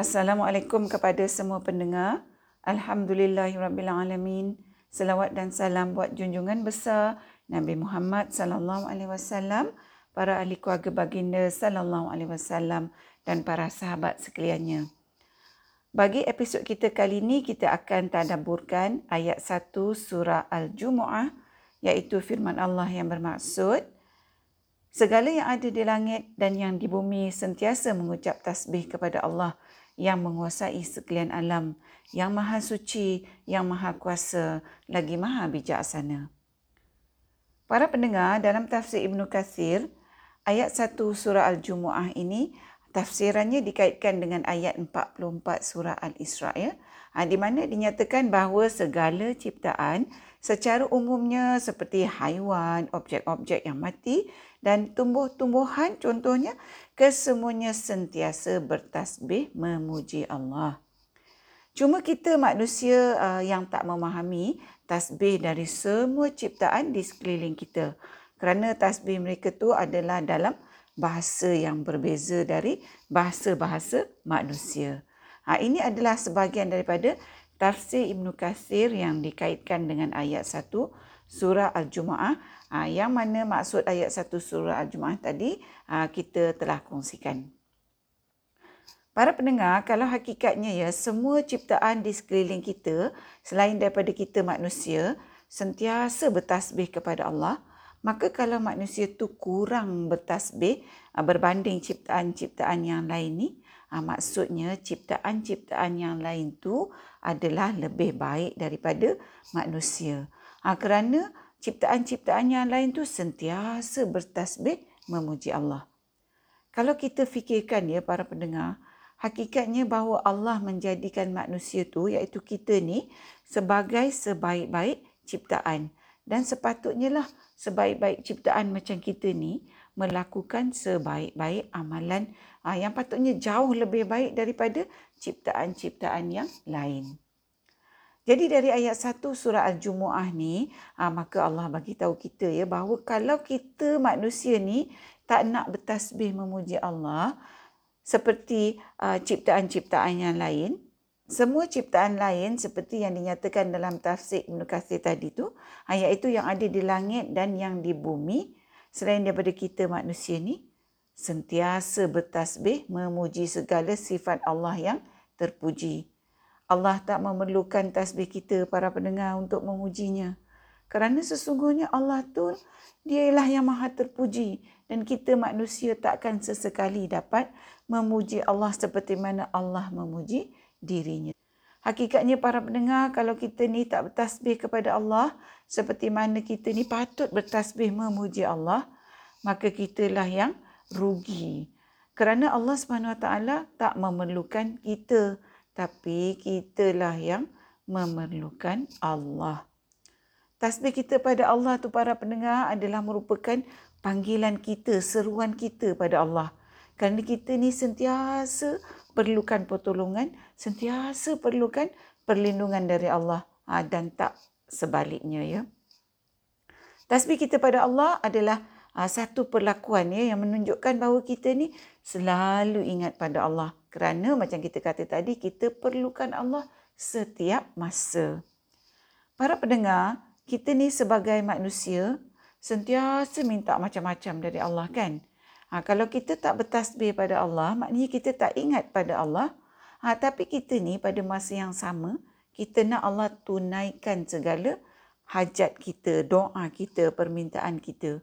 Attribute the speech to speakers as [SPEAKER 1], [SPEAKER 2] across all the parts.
[SPEAKER 1] Assalamualaikum kepada semua pendengar. Alhamdulillahirabbilalamin. Selawat dan salam buat junjungan besar Nabi Muhammad sallallahu alaihi wasallam, para ahli keluarga baginda sallallahu alaihi wasallam dan para sahabat sekaliannya. Bagi episod kita kali ini kita akan tadabburkan ayat 1 surah Al-Jumuah iaitu firman Allah yang bermaksud Segala yang ada di langit dan yang di bumi sentiasa mengucap tasbih kepada Allah yang menguasai sekalian alam, yang maha suci, yang maha kuasa, lagi maha bijaksana. Para pendengar, dalam tafsir Ibn Kathir, ayat 1 surah Al-Jumu'ah ini, tafsirannya dikaitkan dengan ayat 44 surah Al-Isra' ya, ha, di mana dinyatakan bahawa segala ciptaan secara umumnya seperti haiwan, objek-objek yang mati dan tumbuh-tumbuhan contohnya kesemuanya sentiasa bertasbih memuji Allah. Cuma kita manusia uh, yang tak memahami tasbih dari semua ciptaan di sekeliling kita. Kerana tasbih mereka tu adalah dalam bahasa yang berbeza dari bahasa-bahasa manusia. Ha, ini adalah sebahagian daripada tafsir Ibn Kathir yang dikaitkan dengan ayat 1 surah Al-Jumu'ah Ha, yang mana maksud ayat satu surah Al-Jumu'ah tadi ha, kita telah kongsikan. Para pendengar, kalau hakikatnya ya semua ciptaan di sekeliling kita selain daripada kita manusia sentiasa bertasbih kepada Allah, maka kalau manusia tu kurang bertasbih ha, berbanding ciptaan-ciptaan yang lain ni, maksudnya ciptaan-ciptaan yang lain tu adalah lebih baik daripada manusia. Ha, kerana ciptaan-ciptaan yang lain tu sentiasa bertasbih memuji Allah. Kalau kita fikirkan ya para pendengar, hakikatnya bahawa Allah menjadikan manusia tu iaitu kita ni sebagai sebaik-baik ciptaan dan sepatutnya lah sebaik-baik ciptaan macam kita ni melakukan sebaik-baik amalan ah, yang patutnya jauh lebih baik daripada ciptaan-ciptaan yang lain. Jadi dari ayat 1 surah Al-Jumu'ah ni, ha, maka Allah bagi tahu kita ya bahawa kalau kita manusia ni tak nak bertasbih memuji Allah seperti uh, ciptaan-ciptaan yang lain, semua ciptaan lain seperti yang dinyatakan dalam tafsir Ibn Kathir tadi tu, ayat itu yang ada di langit dan yang di bumi, selain daripada kita manusia ni, sentiasa bertasbih memuji segala sifat Allah yang terpuji. Allah tak memerlukan tasbih kita para pendengar untuk memujinya. Kerana sesungguhnya Allah tu dia ialah yang maha terpuji dan kita manusia takkan sesekali dapat memuji Allah seperti mana Allah memuji dirinya. Hakikatnya para pendengar kalau kita ni tak bertasbih kepada Allah seperti mana kita ni patut bertasbih memuji Allah maka kitalah yang rugi. Kerana Allah SWT tak memerlukan kita tapi kitalah yang memerlukan Allah. Tasbih kita pada Allah tu para pendengar adalah merupakan panggilan kita, seruan kita pada Allah. Kerana kita ni sentiasa perlukan pertolongan, sentiasa perlukan perlindungan dari Allah ha, dan tak sebaliknya ya. Tasbih kita pada Allah adalah ha, satu perlakuan ya yang menunjukkan bahawa kita ni selalu ingat pada Allah kerana macam kita kata tadi, kita perlukan Allah setiap masa. Para pendengar, kita ni sebagai manusia sentiasa minta macam-macam dari Allah kan? Ha, kalau kita tak bertasbih pada Allah, maknanya kita tak ingat pada Allah. Ha, tapi kita ni pada masa yang sama, kita nak Allah tunaikan segala hajat kita, doa kita, permintaan kita.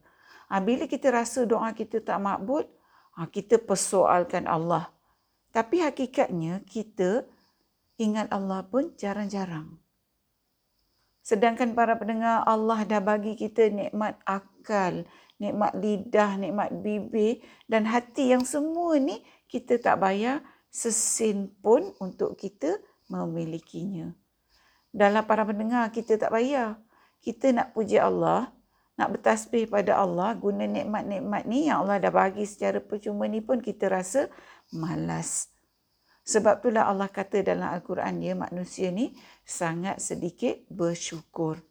[SPEAKER 1] Ha, bila kita rasa doa kita tak makbul, ha, kita persoalkan Allah. Tapi hakikatnya kita ingat Allah pun jarang-jarang. Sedangkan para pendengar Allah dah bagi kita nikmat akal, nikmat lidah, nikmat bibir dan hati yang semua ni kita tak bayar sesin pun untuk kita memilikinya. Dalam para pendengar kita tak bayar. Kita nak puji Allah, nak bertasbih pada Allah, guna nikmat-nikmat ni yang Allah dah bagi secara percuma ni pun kita rasa malas. Sebab itulah Allah kata dalam Al-Quran ya manusia ni sangat sedikit bersyukur.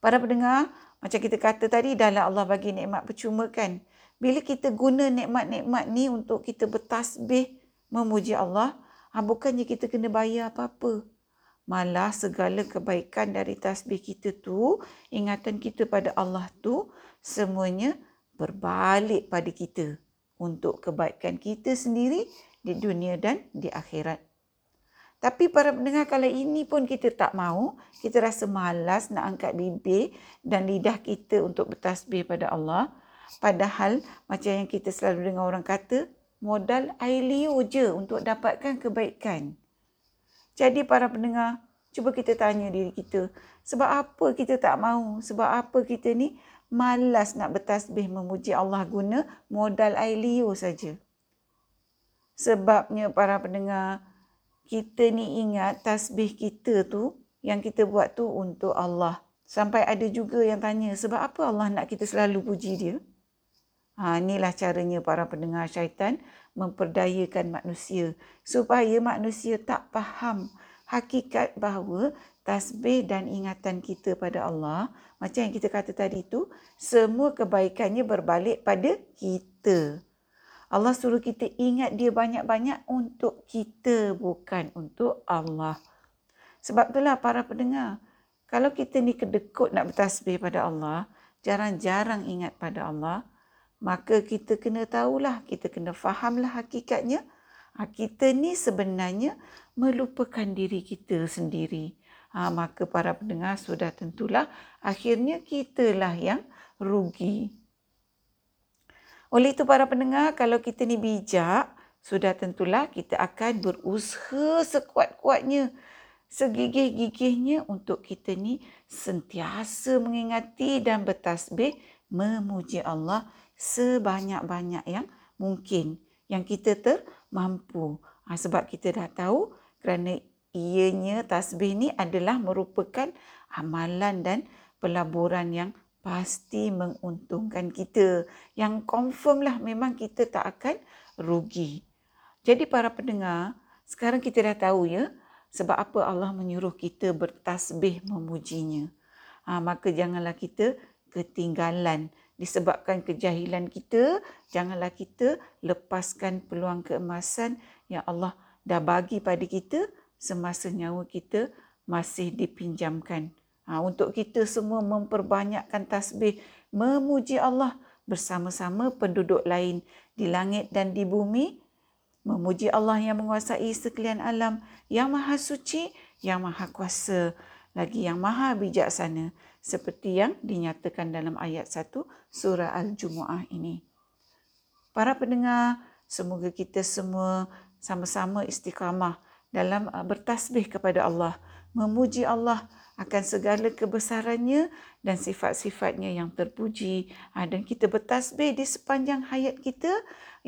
[SPEAKER 1] Para pendengar, macam kita kata tadi dalam Allah bagi nikmat percuma kan. Bila kita guna nikmat-nikmat ni untuk kita bertasbih memuji Allah, ha, bukannya kita kena bayar apa-apa. Malah segala kebaikan dari tasbih kita tu, ingatan kita pada Allah tu, semuanya berbalik pada kita untuk kebaikan kita sendiri di dunia dan di akhirat. Tapi para pendengar kalau ini pun kita tak mau, kita rasa malas nak angkat bibir dan lidah kita untuk bertasbih pada Allah. Padahal macam yang kita selalu dengar orang kata, modal air liu je untuk dapatkan kebaikan. Jadi para pendengar, cuba kita tanya diri kita, sebab apa kita tak mau? Sebab apa kita ni malas nak bertasbih memuji Allah guna modal air liu saja? Sebabnya para pendengar, kita ni ingat tasbih kita tu yang kita buat tu untuk Allah. Sampai ada juga yang tanya sebab apa Allah nak kita selalu puji dia? Ha, inilah caranya para pendengar syaitan memperdayakan manusia supaya manusia tak faham hakikat bahawa tasbih dan ingatan kita pada Allah macam yang kita kata tadi tu semua kebaikannya berbalik pada kita. Allah suruh kita ingat dia banyak-banyak untuk kita bukan untuk Allah. Sebab itulah para pendengar, kalau kita ni kedekut nak bertasbih pada Allah, jarang-jarang ingat pada Allah, maka kita kena tahulah, kita kena fahamlah hakikatnya. Ha, kita ni sebenarnya melupakan diri kita sendiri. Ha, maka para pendengar sudah tentulah akhirnya kitalah yang rugi. Oleh itu para pendengar, kalau kita ni bijak, sudah tentulah kita akan berusaha sekuat-kuatnya, segigih-gigihnya untuk kita ni sentiasa mengingati dan bertasbih memuji Allah sebanyak-banyak yang mungkin yang kita termampu. Ha, sebab kita dah tahu kerana ianya tasbih ni adalah merupakan amalan dan pelaburan yang pasti menguntungkan kita. Yang confirm lah memang kita tak akan rugi. Jadi para pendengar, sekarang kita dah tahu ya sebab apa Allah menyuruh kita bertasbih memujinya. Ha, maka janganlah kita ketinggalan disebabkan kejahilan kita, janganlah kita lepaskan peluang keemasan yang Allah dah bagi pada kita semasa nyawa kita masih dipinjamkan. Ha, untuk kita semua memperbanyakkan tasbih, memuji Allah bersama-sama penduduk lain di langit dan di bumi, memuji Allah yang menguasai sekalian alam, yang maha suci, yang maha kuasa, lagi yang maha bijaksana, seperti yang dinyatakan dalam ayat 1 surah Al-Jumu'ah ini. Para pendengar, semoga kita semua sama-sama istiqamah dalam uh, bertasbih kepada Allah, memuji Allah, akan segala kebesarannya dan sifat-sifatnya yang terpuji ha, dan kita bertasbih di sepanjang hayat kita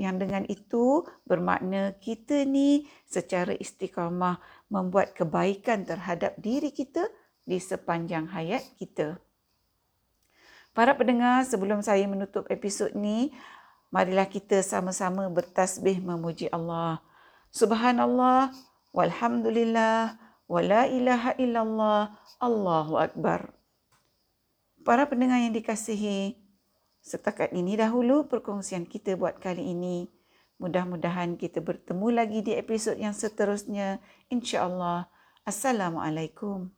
[SPEAKER 1] yang dengan itu bermakna kita ni secara istiqamah membuat kebaikan terhadap diri kita di sepanjang hayat kita. Para pendengar, sebelum saya menutup episod ni, marilah kita sama-sama bertasbih memuji Allah. Subhanallah, walhamdulillah, wa la ilaha illallah Allahu akbar. Para pendengar yang dikasihi, setakat ini dahulu perkongsian kita buat kali ini. Mudah-mudahan kita bertemu lagi di episod yang seterusnya. Insya-Allah. Assalamualaikum.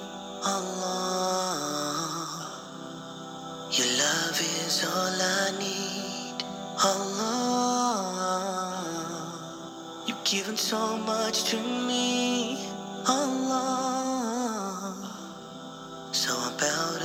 [SPEAKER 1] Allah. Your love is all I need, Allah. You've given so much to me, Allah. So I bow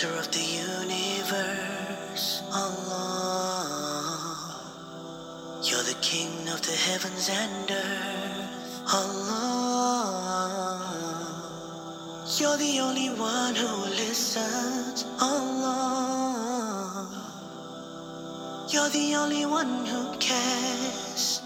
[SPEAKER 2] Master of the universe, Allah. You're the king of the heavens and earth, Allah. You're the only one who listens, Allah. You're the only one who cares.